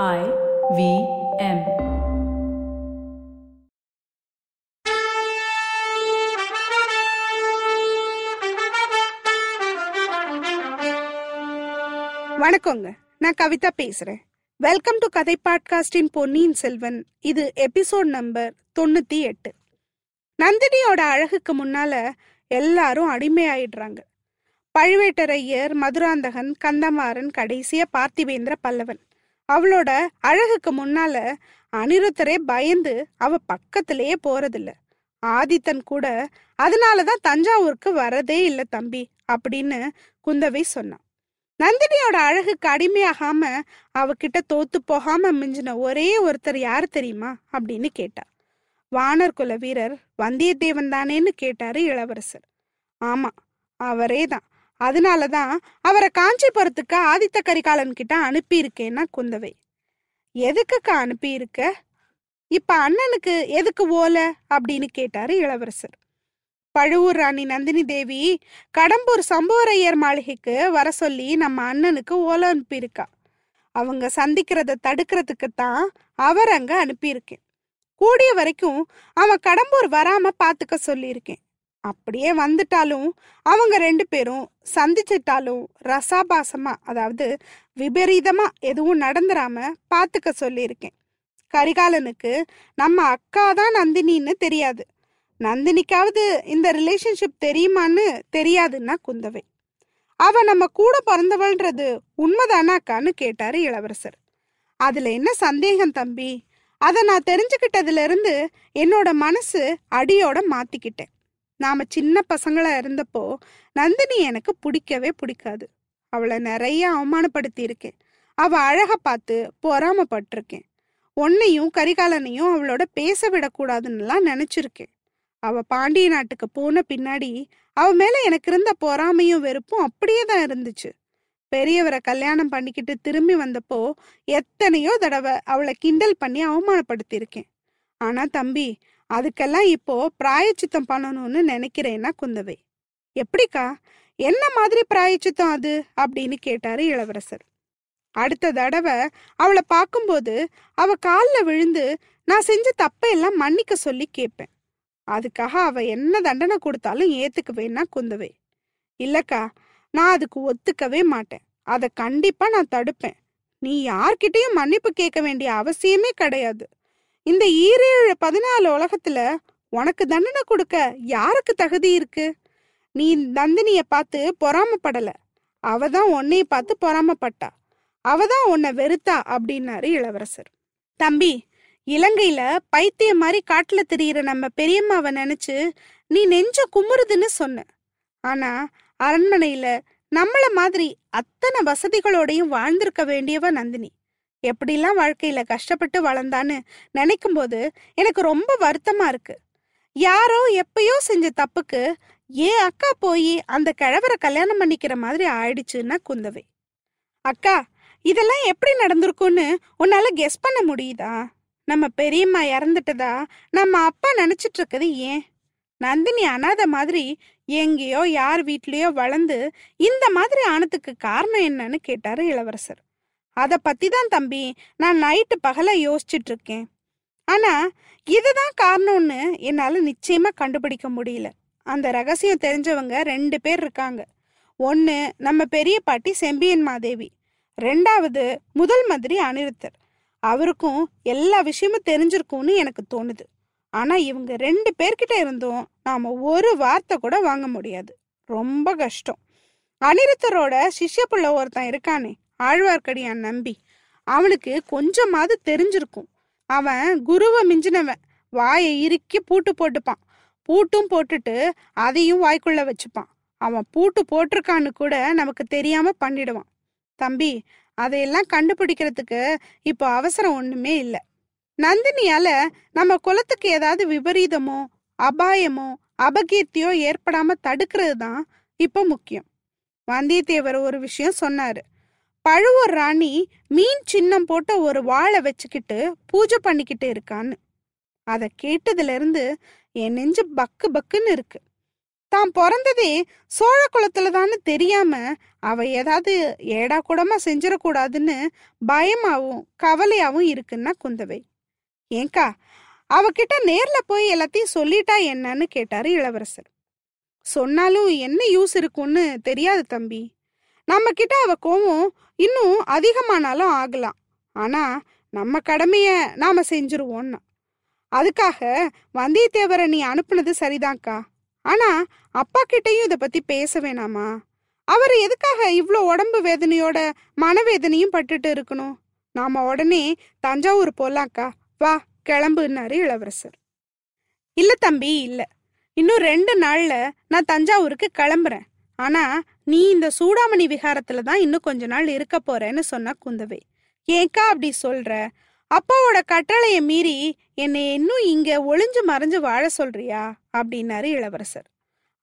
I V M. வணக்கங்க. நான் கவிதா பேசுறேன். வெல்கம் டு கதை பாட்காஸ்டின் பொன்னியின் செல்வன். இது எபிசோட் நம்பர் தொண்ணூத்தி எட்டு. நந்தினியோட அழகுக்கு முன்னால எல்லாரும் அடிமையாயிடுறாங்க. பழுவேட்டரையர் மதுராந்தகன் கந்தமாறன் கடைசியா பார்த்திவேந்திர பல்லவன். அவளோட அழகுக்கு முன்னால அனிருத்தரே பயந்து அவ பக்கத்திலேயே போறதில்ல. ஆதித்தன் கூட அதனாலதான் தஞ்சாவூருக்கு வரதே இல்லை தம்பி அப்படின்னு குந்தவை சொன்னான் நந்தினியோட அழகுக்கு அடிமையாகாம அவகிட்ட தோத்து போகாம மிஞ்சின ஒரே ஒருத்தர் யார் தெரியுமா? அப்படின்னு கேட்டா. வானர் குல வீரர் வந்தியத்தேவன் தானேன்னு கேட்டாரு இளவரசர். ஆமா அவரே தான் அதனால தான் அவரை காஞ்சிபுரத்துக்கு ஆதித்த கரிகாலன் கிட்ட அனுப்பியிருக்கேன்னா குந்தவை. எதுக்குக்கா அனுப்பியிருக்க? இப்ப அண்ணனுக்கு எதுக்கு ஓலை? அப்படின்னு கேட்டாரு இளவரசர். பழுவூர் ராணி நந்தினி தேவி கடம்பூர் சம்புவரையர் மாளிகைக்கு வர சொல்லி நம்ம அண்ணனுக்கு ஓலை அனுப்பியிருக்கா. அவங்க சந்திக்கிறத தடுக்கிறதுக்கு தான் அவர் அங்க அனுப்பியிருக்கேன். கூடிய வரைக்கும் அவன் கடம்பூர் வராம பாத்துக்க சொல்லியிருக்கேன். அப்படியே வந்துட்டாலும் அவங்க ரெண்டு பேரும் சந்திச்சிட்டாலும் ரசாபாசமா அதாவது விபரீதமா எதுவும் நடந்துராம பாத்துக்க சொல்லியிருக்கேன். கரிகாலனுக்கு நம்ம அக்கா தான் நந்தினின்னு தெரியாது. நந்தினிக்காவது இந்த ரிலேஷன்ஷிப் தெரியுமான்னு தெரியாதுன்னா குந்தவை. அவ நம்ம கூட பிறந்தவள்ன்றது உண்மைதானாக்கான்னு கேட்டாரு இளவரசர். அதுல என்ன சந்தேகம் தம்பி? அதை நான் தெரிஞ்சுக்கிட்டதுல இருந்து என்னோட மனசு அடியோட மாத்திக்கிட்டேன். நாம சின்ன பசங்களா இருந்தப்போ நந்தினி எனக்கு பிடிக்கவே பிடிக்காது. அவளை நிறைய அவமானப்படுத்தியிருக்கேன். அவள் அவ அழக பார்த்து பொறாமப்பட்டிருக்கேன். உன்னையும் கரிகாலனையும் அவளோட பேச விடக்கூடாதுன்னுலாம் நினைச்சிருக்கேன். அவ பாண்டிய நாட்டுக்கு போன பின்னாடி அவ மேல எனக்கு இருந்த பொறாமையும் வெறுப்பும் அப்படியே தான் இருந்துச்சு. பெரியவரை கல்யாணம் பண்ணிக்கிட்டு திரும்பி வந்தப்போ எத்தனையோ தடவை அவளை கிண்டல் பண்ணி அவமானப்படுத்தியிருக்கேன். ஆனா தம்பி அதுக்கெல்லாம் இப்போ பிராயச்சித்தம் பண்ணணும்னு நினைக்கிறேன்னா குந்தவை. எப்படிக்கா? என்ன மாதிரி பிராயச்சித்தம் அது? அப்படின்னு கேட்டாரு இளவரசர். அடுத்த தடவை அவளை பார்க்கும்போது அவ காலில் விழுந்து நான் செஞ்ச தப்பையெல்லாம் மன்னிக்க சொல்லி கேட்பேன். அதுக்காக அவ என்ன தண்டனை கொடுத்தாலும் ஏத்துக்குவேன்னா குந்தவை. இல்லக்கா நான் அதுக்கு ஒத்துக்கவே மாட்டேன். அதை கண்டிப்பா நான் தடுப்பேன். நீ யார்கிட்டயும் மன்னிப்பு கேட்க வேண்டிய அவசியமே கிடையாது. இந்த ஈரேழு பதினாலு உலகத்துல உனக்கு தண்டனை கொடுக்க யாருக்கு தகுதி இருக்கு? நீ நந்தினிய பார்த்து பொறாமப்படல. அவ தான் உன்னைய பார்த்து பொறாமப்பட்டா. அவ தான் உன்னை வெறுத்தா அப்படின்னாரு இளவரசர். தம்பி இலங்கையில பைத்தியம் மாதிரி காட்டுல திரியிற நம்ம பெரியம்மாவை நினைச்சு நீ நெஞ்ச குமுறுதுன்னு சொன்ன. ஆனா அரண்மனையில நம்மள மாதிரி அத்தனை வசதிகளோடையும் வாழ்ந்திருக்க வேண்டியவ நந்தினி. எப்படிலாம் வாழ்க்கையில கஷ்டப்பட்டு வளர்ந்தான்னு நினைக்கும் போது எனக்கு ரொம்ப வருத்தமா இருக்கு. யாரோ எப்பயோ செஞ்ச தப்புக்கு ஏன் அக்கா போய் அந்த கிழவரை கல்யாணம் பண்ணிக்கிற மாதிரி ஆயிடுச்சுன்னா குந்தவை. அக்கா இதெல்லாம் எப்படி நடந்திருக்கும்னு உன்னால கெஸ் பண்ண முடியுதா? நம்ம பெரியம்மா இறந்துட்டதா? நம்ம அப்பா நினைச்சிட்டு இருக்குது ஏன்? நந்தினி அனாத மாதிரி எங்கேயோ யார் வீட்லயோ வளர்ந்து இந்த மாதிரி ஆனதுக்கு காரணம் என்னன்னு கேட்டாரு இளவரசர். அதை பத்தி தான் தம்பி நான் நைட்டு பகல யோசிச்சுட்டு இருக்கேன் ஆனா இதுதான் காரணம்னு என்னால நிச்சயமா கண்டுபிடிக்க முடியல. அந்த ரகசியம் தெரிஞ்சவங்க ரெண்டு பேர் இருக்காங்க. ஒன்று நம்ம பெரிய பாட்டி செம்பியன் மாதேவி. ரெண்டாவது முதல் மந்திரி அனிருத்தர். அவருக்கும் எல்லா விஷயமும் தெரிஞ்சிருக்கும்னு எனக்கு தோணுது. ஆனா இவங்க ரெண்டு பேர்கிட்ட இருந்தும் நாம ஒரு வார்த்தை கூட வாங்க முடியாது. ரொம்ப கஷ்டம். அனிருத்தரோட சிஷ்ய புள்ள ஒருத்தன் இருக்கானே ஆழ்வார்க்கடியான் நம்பி. அவனுக்கு கொஞ்சமாவது தெரிஞ்சிருக்கும். அவன் குருவை மிஞ்சினவன். வாயை இறுக்கி பூட்டு போட்டுப்பான். பூட்டும் போட்டுட்டு அதையும் வாய்க்குள்ள வச்சுப்பான். அவன் பூட்டு போட்டிருக்கான்னு கூட நமக்கு தெரியாம பண்ணிடுவான். தம்பி அதையெல்லாம் கண்டுபிடிக்கிறதுக்கு இப்போ அவசரம் ஒண்ணுமே இல்லை. நந்தினியால நம்ம குலத்துக்கு ஏதாவது விபரீதமோ அபாயமோ அபகீர்த்தியோ ஏற்படாம தடுக்கிறது தான் இப்போ முக்கியம். வந்தியத்தேவர் ஒரு விஷயம் சொன்னாரு. பழுவூர் ராணி மீன் சின்னம் போட்ட ஒரு வாழை வச்சுக்கிட்டு பூஜை பண்ணிக்கிட்டு இருக்கான்னு. அதை கேட்டதுலேருந்து என் நெஞ்சு பக்கு பக்குன்னு இருக்கு. தான் பிறந்ததே சோழ குலத்துல தெரியாம அவ ஏதாவது ஏடா கூடமா செஞ்சிடக்கூடாதுன்னு பயமாவும் கவலையாவும் இருக்குன்னா குந்தவை. ஏங்கா அவகிட்ட நேர்ல போய் எல்லாத்தையும் சொல்லிட்டா என்னன்னு கேட்டாரு இளவரசர். சொன்னாலும் என்ன யூஸ் இருக்கும்னு தெரியாது தம்பி. நம்ம கிட்ட அவ கோவம் இன்னும் அதிகமானாலும் ஆகலாம். ஆனா நம்ம கடமைய நாம செஞ்சிருவோம்னா. அதுக்காக வந்தியத்தேவரை நீ அனுப்புனது சரிதான்க்கா. ஆனா அப்பா கிட்டையும் இதை பத்தி பேச வேணாமா? அவர் எதுக்காக இவ்வளோ உடம்பு வேதனையோட மனவேதனையும் பட்டுட்டு இருக்கணும்? நாம உடனே தஞ்சாவூர் போலாம்க்கா. வா கிளம்புன்னாரு இளவரசர். இல்ல தம்பி இல்ல. இன்னும் ரெண்டு நாள்ல நான் தஞ்சாவூருக்கு கிளம்புறேன். ஆனா நீ இந்த சூடாமணி விகாரத்துல தான் இன்னும் கொஞ்ச நாள் இருக்க போறேன்னு சொன்னா குந்தவை. ஏக்கா அப்படி சொல்ற? அப்பாவோட கட்டளைய மீறி என்னை இன்னும் இங்க ஒளிஞ்சு மறைஞ்சு வாழ சொல்றியா? அப்படின்னாரு இளவரசர்.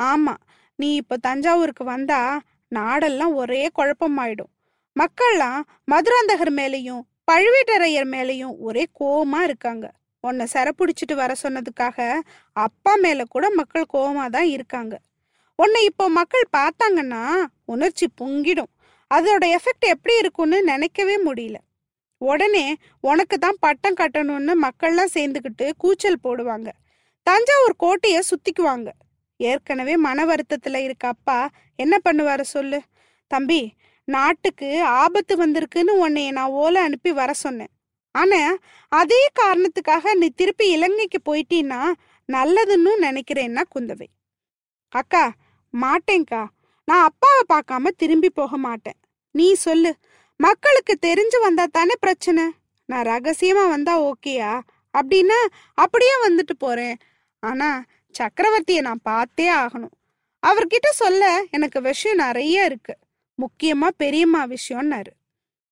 ஆமா நீ இப்ப தஞ்சாவூருக்கு வந்தா நாடெல்லாம் ஒரே குழப்பமாயிடும். மக்கள்லாம் மதுராந்தகர் மேலேயும் பழுவேட்டரையர் மேலேயும் ஒரே கோவமா இருக்காங்க. உன்னை சிறப்பிடிச்சிட்டு வர சொன்னதுக்காக அப்பா மேல கூட மக்கள் கோவமா தான் இருக்காங்க. உன்னை இப்போ மக்கள் பார்த்தாங்கன்னா உணர்ச்சி பொங்கிடும். அதோட எஃபெக்ட் எப்படி இருக்கும்னு நினைக்கவே முடியல. உடனே உனக்கு தான் பட்டம் கட்டணும்னு மக்கள்லாம் சேர்ந்துக்கிட்டு கூச்சல் போடுவாங்க. தஞ்சாவூர் கோட்டையை சுத்திக்குவாங்க. ஏற்கனவே மன வருத்தத்தில் இருக்க அப்பா என்ன பண்ணுவார சொல்லு? தம்பி நாட்டுக்கு ஆபத்து வந்திருக்குன்னு உன்னைய நான் ஓலை அனுப்பி வர சொன்னேன். ஆனால் அதே காரணத்துக்காக நீ திருப்பி இலங்கைக்கு போயிட்டீன்னா நல்லதுன்னு நினைக்கிறேன்னா குந்தவை. அக்கா மாட்டேங்க்கா நான் அப்பாவை பார்க்காம திரும்பி போக மாட்டேன். நீ சொல்லு. மக்களுக்கு தெரிஞ்சு வந்தா தானே பிரச்சனை? நான் ரகசியமா வந்தா ஓகேயா? அப்படின்னா அப்படியே வந்துட்டு போறேன். ஆனா சக்கரவர்த்தியை நான் பார்த்தே ஆகணும். அவர்கிட்ட சொல்ல எனக்கு விஷயம் நிறைய இருக்கு. முக்கியமா பெரியம்மா விஷயம்னாரு.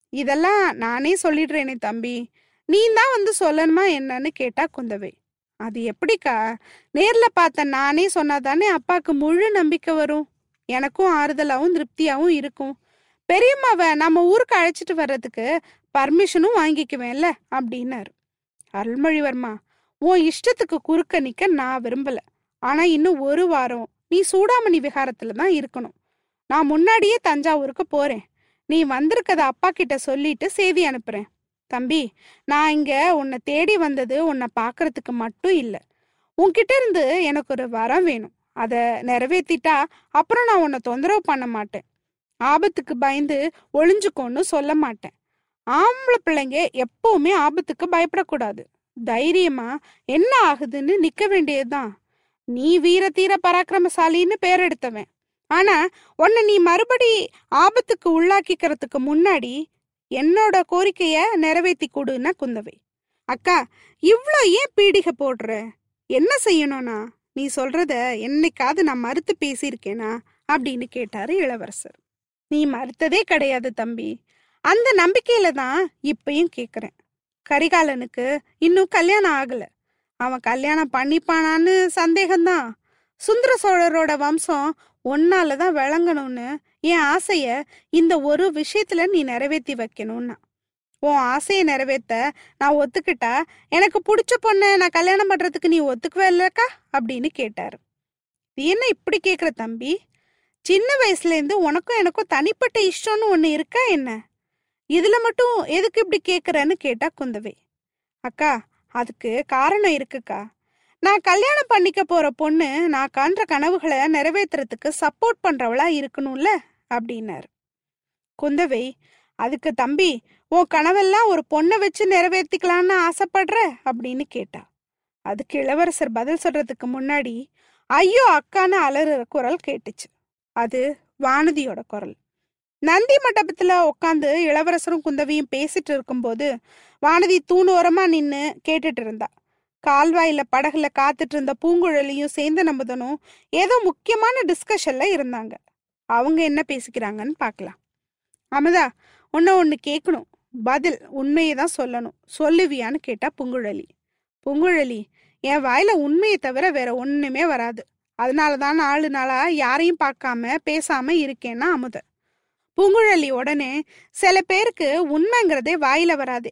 இதெல்லாம் நானே சொல்லிடுறேனே தம்பி. நீ தான் வந்து சொல்லணுமா என்னன்னு கேட்டா குந்தவை. அது எப்படிக்கா? நேர்ல பார்த்த நானே சொன்னாதானே அப்பாக்கு முழு நம்பிக்கை வரும். எனக்கும் ஆறுதலாவும் திருப்தியாவும் இருக்கும். பெரியம்மாவை நம்ம ஊருக்கு அழைச்சிட்டு வர்றதுக்கு பர்மிஷனும் வாங்கிக்குவேன்ல அப்படின்னாரு. அருள்மொழிவர்மா உன் இஷ்டத்துக்கு குறுக்க நிக்க நான் விரும்பல. ஆனா இன்னும் ஒரு வாரம் நீ சூடாமணி விகாரத்துல தான் இருக்கணும். நான் முன்னாடியே தஞ்சாவூருக்கு போறேன். நீ வந்திருக்கத அப்பா கிட்ட சொல்லிட்டு செய்தி அனுப்புறேன். தம்பி நான் இங்க உன்னை தேடி வந்தது உன்னை பாக்குறதுக்கு மட்டும் இல்லை. உன்கிட்ட இருந்து எனக்கு ஒரு வரம் வேணும். அதை நிறைவேற்றிட்டா அப்புறம் நான் உன்னை தொந்தரவு பண்ண மாட்டேன். ஆபத்துக்கு பயந்து ஒளிஞ்சுக்கோன்னு சொல்ல மாட்டேன். ஆம்பளை பிள்ளைங்க எப்பவுமே ஆபத்துக்கு பயப்படக்கூடாது. தைரியமா என்ன ஆகுதுன்னு நிக்க வேண்டியதுதான். நீ வீர தீர பராக்கிரமசாலின்னு பேர் எடுத்தவன். ஆனா உன்னை நீ மறுபடி ஆபத்துக்கு உள்ளாக்கிக்கிறதுக்கு முன்னாடி என்னோட கோரிக்கைய நிறைவேற்றி கொடுன்னா குந்தவை. அக்கா இவ்வளோ ஏன் பீடிகை போடுற? என்ன செய்யணும்னா நீ சொல்றத என்னைக்காவது நான் மறுத்து பேசியிருக்கேனா? அப்படின்னு கேட்டாரு இளவரசர். நீ மறுத்ததே கிடையாது தம்பி. அந்த நம்பிக்கையில தான் இப்பயும் கேக்குறேன். கரிகாலனுக்கு இன்னும் கல்யாணம் ஆகல. அவன் கல்யாணம் பண்ணிப்பானான்னு சந்தேகம்தான். சுந்தர சோழரோட வம்சம் ஒன்னால தான் விளங்கணும்னு என் ஆசைய இந்த ஒரு விஷயத்துல நீ நிறைவேத்தி வைக்கணும்னா. உன் ஆசையை நிறைவேத்த நான் ஒத்துக்கிட்டா எனக்கு பிடிச்ச பொண்ணை நான் கல்யாணம் பண்றதுக்கு நீ ஒத்துக்குவே இல்லக்கா? அப்படின்னு கேட்டாரு. இது என்ன இப்படி கேக்குற தம்பி? சின்ன வயசுலேருந்து உனக்கும் எனக்கும் தனிப்பட்ட இஷ்டம்னு ஒன்று இருக்கா என்ன? இதில் மட்டும் எதுக்கு இப்படி கேட்குறேன்னு கேட்டா குந்தவை. அக்கா அதுக்கு காரணம் இருக்குக்கா. நான் கல்யாணம் பண்ணிக்க போகிற பொண்ணு நான் காண்ற கனவுகளை நிறைவேத்துறதுக்கு சப்போர்ட் பண்ணுறவளா இருக்கணும்ல? அப்படின்னார். குந்தவை அதுக்கு தம்பி உன் கனவெல்லாம் ஒரு பொண்ணை வச்சு நிறைவேற்றிக்கலான்னு ஆசைப்படுற? அப்படின்னு கேட்டா. அதுக்கு இளவரசர் பதில் சொல்றதுக்கு முன்னாடி ஐயோ அக்கான்னு அலறுற குரல் கேட்டுச்சு. அது வானதியோட குரல். நந்தி மண்டபத்துல உட்காந்து இளவரசரும் குந்தவியும் பேசிட்டு இருக்கும்போது வானதி தூணோரமா நின்னு கேட்டுட்டு இருந்தா. கால்வாயில படகுல காத்துட்டு இருந்த பூங்குழலியும் சேர்ந்த நம்புதனும் ஏதோ முக்கியமான டிஸ்கஷன்ல இருந்தாங்க. அவங்க என்ன பேசிக்கிறாங்கன்னு பார்க்கலாம் அமுதா உன்னை ஒன்று கேட்கணும் பதில் உண்மையை தான் சொல்லணும். சொல்லுவியான்னு கேட்டா புங்குழலி. புங்குழலி என் வாயில உண்மையை தவிர வேற ஒண்ணுமே வராது. அதனால தான் நாலு நாளா யாரையும் பார்க்காம பேசாம இருக்கேன்னா அமுத. பூங்குழலி உடனே சில பேருக்கு உண்மைங்கிறதே வாயில வராது.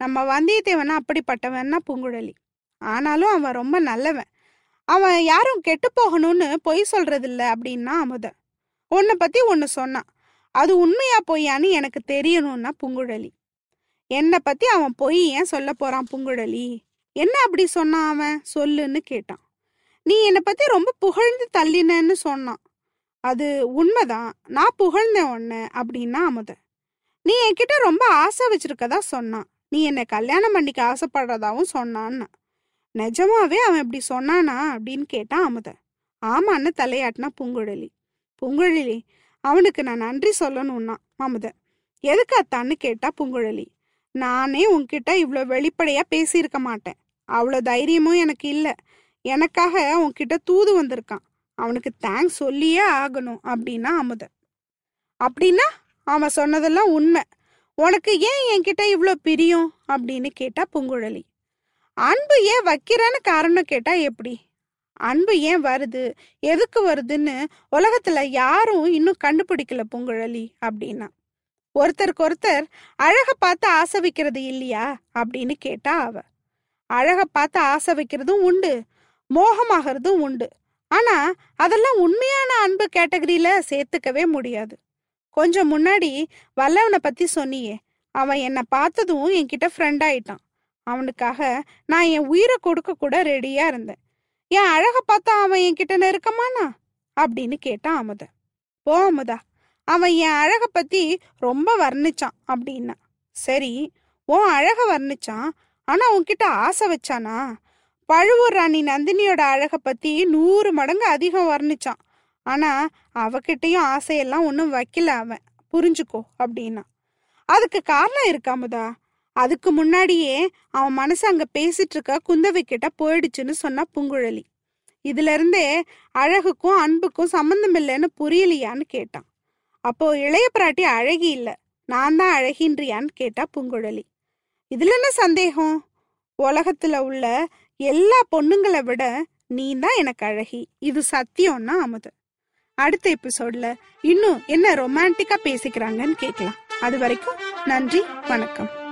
நம்ம வந்தியத்தேவனா அப்படிப்பட்டவன்னா பூங்குழலி. ஆனாலும் அவன் ரொம்ப நல்லவன். அவன் யாரும் கெட்டு போகணும்னு பொய் சொல்றதில்ல அப்படின்னா அமுத. உன்னை பத்தி ஒன்னு சொன்னான். அது உண்மையா பொய்யான்னு எனக்கு தெரியணும்னா புங்குழலி. என்னை பத்தி அவன் பொய் ஏன் சொல்ல போறான் புங்குழலி? என்ன அப்படி சொன்னான் அவன்? சொல்லுன்னு கேட்டான். நீ என்னை பத்தி ரொம்ப புகழ்ந்து தள்ளினன்னு சொன்னான். அது உண்மைதான். நான் புகழ்ந்தேன் ஒன்று அப்படின்னா அமுத. நீ என்கிட்ட ரொம்ப ஆசை வச்சிருக்கதா சொன்னான். நீ என்னை கல்யாணம் பண்ணிக்க ஆசைப்படுறதாவும் சொன்னான்னா. நிஜமாவே அவன் இப்படி சொன்னானா அப்படின்னு கேட்டான் அமுத. ஆமான்னு தலையாட்டினா பூங்குழலி. பூங்குழலி அவனுக்கு நான் நன்றி சொல்லணும்னா அமுத எதுக்கு அத்தான்னு கேட்டா பூங்குழலி நானே உன்கிட்ட இவ்வளோ வெளிப்படையா பேசியிருக்க மாட்டேன். அவ்வளோ தைரியமும் எனக்கு இல்லை. எனக்காக உன்கிட்ட தூது வந்திருக்கான். அவனுக்கு தேங்க்ஸ் சொல்லியே ஆகணும் அப்படின்னா அமுத. அப்படின்னா அவன் சொன்னதெல்லாம் உண்மை. உனக்கு ஏன் என்கிட்ட இவ்வளோ பிரியம்? அப்படின்னு கேட்டா பூங்குழலி அன்பு ஏன் வைக்கிறேன்னு காரணம் கேட்டா எப்படி? அன்பு ஏன் வருது? எதுக்கு வருதுன்னு உலகத்துல யாரும் இன்னும் கண்டுபிடிக்கல பூங்குழலி அப்படின்னா. ஒருத்தருக்கு ஒருத்தர் அழக பார்த்து ஆசை வைக்கிறது இல்லையா? அப்படின்னு கேட்டா அவ. அழக பார்த்து ஆசை வைக்கிறதும் உண்டு மோகமாகறதும் உண்டு. ஆனா அதெல்லாம் உண்மையான அன்பு கேட்டகரியில சேர்த்துக்கவே முடியாது. கொஞ்சம் முன்னாடி வல்லவனை பத்தி சொன்னியே அவன் என்னை பார்த்ததும் என்கிட்ட ஃப்ரெண்ட் ஆயிட்டான். அவனுக்காக நான் என் உயிரை கொடுக்க கூட ரெடியா இருந்தேன். என் அழக பார்த்தா அவன் என்கிட்ட நெருக்கமானா? அப்படின்னு கேட்டான் அமுத. போ அமுதா. அவன் என் அழக பத்தி ரொம்ப வர்ணிச்சான் அப்படின்னா. சரி உன் அழக வர்ணிச்சான் ஆனா உன்கிட்ட ஆசை வச்சானா? பழுவூர் ராணி நந்தினியோட அழக பத்தி நூறு மடங்கு அதிகம் வர்ணிச்சான். ஆனா அவகிட்டையும் ஆசையெல்லாம் ஒன்றும் வைக்கல அவன். புரிஞ்சுக்கோ அப்படின்னா. அதுக்கு காரணம் இருக்காமுதா அதுக்கு முன்னாடியே அவன் மனசு அங்க பேசிட்டு இருக்க குந்தவை கிட்ட போயிடுச்சுன்னு சொன்னா பூங்குழலி. இதுல இருந்தே அழகுக்கும் அன்புக்கும் சம்மந்தம் இல்லைன்னு புரியலையான்னு கேட்டான். அப்போ இளைய பிராட்டி அழகி இல்ல நான் தான் அழகின்றியான்னு கேட்டா பூங்குழலி. இதுல என்ன சந்தேகம்? உலகத்துல உள்ள எல்லா பொண்ணுங்களை விட நீ தான் எனக்கு அழகி இது சத்தியம்னா அமுது. அடுத்த எபிசோட்ல இன்னும் என்ன ரொமான்டிக்கா பேசிக்கிறாங்கன்னு கேட்கலாம் அது வரைக்கும் நன்றி வணக்கம்.